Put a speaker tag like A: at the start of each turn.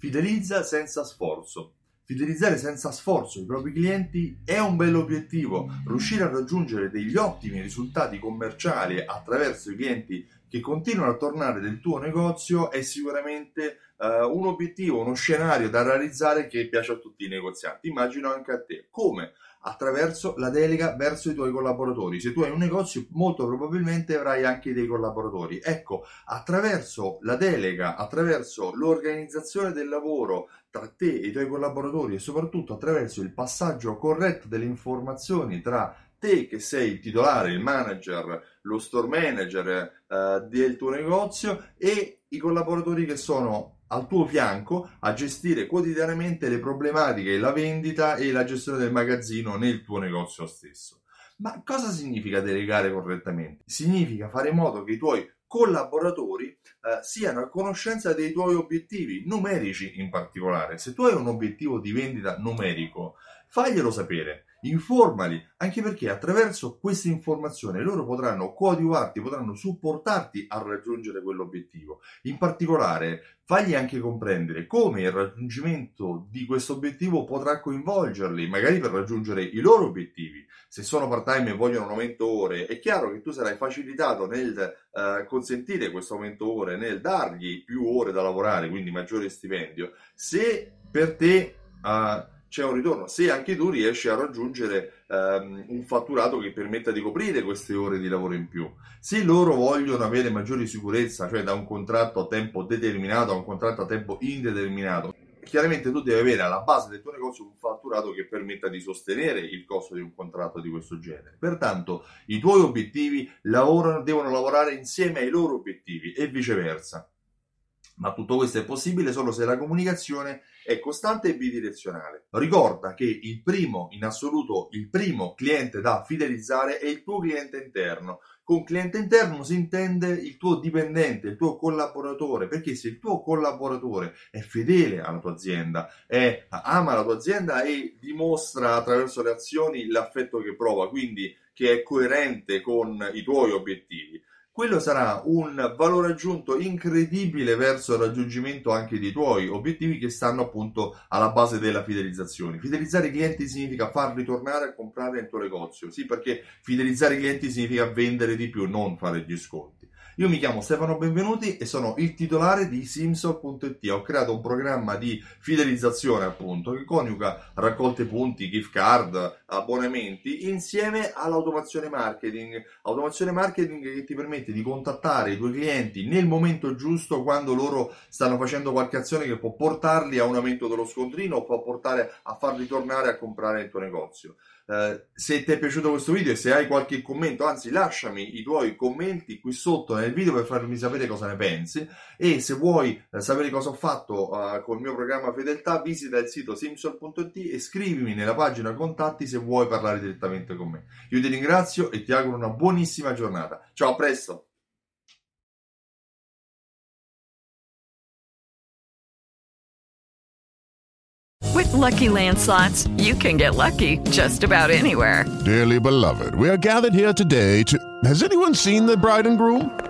A: Fidelizza senza sforzo. Fidelizzare senza sforzo i propri clienti è un bello-obiettivo. Riuscire a raggiungere degli ottimi risultati commerciali attraverso i clienti che continuano a tornare nel tuo negozio è sicuramente uh, un obiettivo, uno scenario da realizzare che piace a tutti i negozianti. Immagino anche a te. Come? Attraverso la delega verso i tuoi collaboratori. Se tu hai un negozio, molto probabilmente avrai anche dei collaboratori. Ecco, attraverso la delega, attraverso l'organizzazione del lavoro tra te e i tuoi collaboratori e soprattutto attraverso il passaggio corretto delle informazioni tra te che sei il titolare, il manager, lo store manager eh, del tuo negozio e i collaboratori che sono al tuo fianco a gestire quotidianamente le problematiche, la vendita e la gestione del magazzino nel tuo negozio stesso. Ma cosa significa delegare correttamente? Significa fare in modo che i tuoi collaboratori eh, siano a conoscenza dei tuoi obiettivi numerici in particolare. Se tu hai un obiettivo di vendita numerico, faglielo sapere informali, anche perché attraverso queste informazioni loro potranno coadiuvarti, potranno supportarti a raggiungere quell'obiettivo. In particolare, fagli anche comprendere come il raggiungimento di questo obiettivo potrà coinvolgerli, magari per raggiungere i loro obiettivi. Se sono part-time e vogliono un aumento ore, è chiaro che tu sarai facilitato nel eh, consentire questo aumento ore, nel dargli più ore da lavorare, quindi maggiore stipendio. Se per te uh, c'è un ritorno. Se anche tu riesci a raggiungere um, un fatturato che permetta di coprire queste ore di lavoro in più. Se loro vogliono avere maggiore sicurezza, cioè da un contratto a tempo determinato a un contratto a tempo indeterminato, chiaramente tu devi avere alla base del tuo negozio un fatturato che permetta di sostenere il costo di un contratto di questo genere. Pertanto i tuoi obiettivi lavorano, devono lavorare insieme ai loro obiettivi e viceversa. Ma tutto questo è possibile solo se la comunicazione è costante e bidirezionale. Ricorda che il primo, in assoluto, il primo cliente da fidelizzare è il tuo cliente interno. Con cliente interno si intende il tuo dipendente, il tuo collaboratore, perché se il tuo collaboratore è fedele alla tua azienda, è, ama la tua azienda e dimostra attraverso le azioni l'affetto che prova, quindi che è coerente con i tuoi obiettivi, quello sarà un valore aggiunto incredibile verso il raggiungimento anche dei tuoi obiettivi che stanno appunto alla base della fidelizzazione. Fidelizzare i clienti significa farli tornare a comprare nel tuo negozio, sì, perché fidelizzare i clienti significa vendere di più, non fare gli sconti. Io mi chiamo Stefano Benvenuti e sono il titolare di Simsol.it. Ho creato un programma di fidelizzazione, appunto, che coniuga raccolte punti, gift card, abbonamenti insieme all'automazione marketing. Automazione marketing che ti permette di contattare i tuoi clienti nel momento giusto quando loro stanno facendo qualche azione che può portarli a un aumento dello scontrino o può portare a farli tornare a comprare nel tuo negozio. Eh, se ti è piaciuto questo video e se hai qualche commento, anzi lasciami i tuoi commenti qui sotto nel video per farmi sapere cosa ne pensi e se vuoi eh, sapere cosa ho fatto uh, col mio programma Fedeltà visita il sito simsol.it e scrivimi nella pagina contatti se vuoi parlare direttamente con me. Io ti ringrazio e ti auguro una buonissima giornata. Ciao, a presto!
B: With Lucky Land slots, you can get lucky just about anywhere.
C: Dearly beloved, we are gathered here today to. Has anyone seen the bride and groom?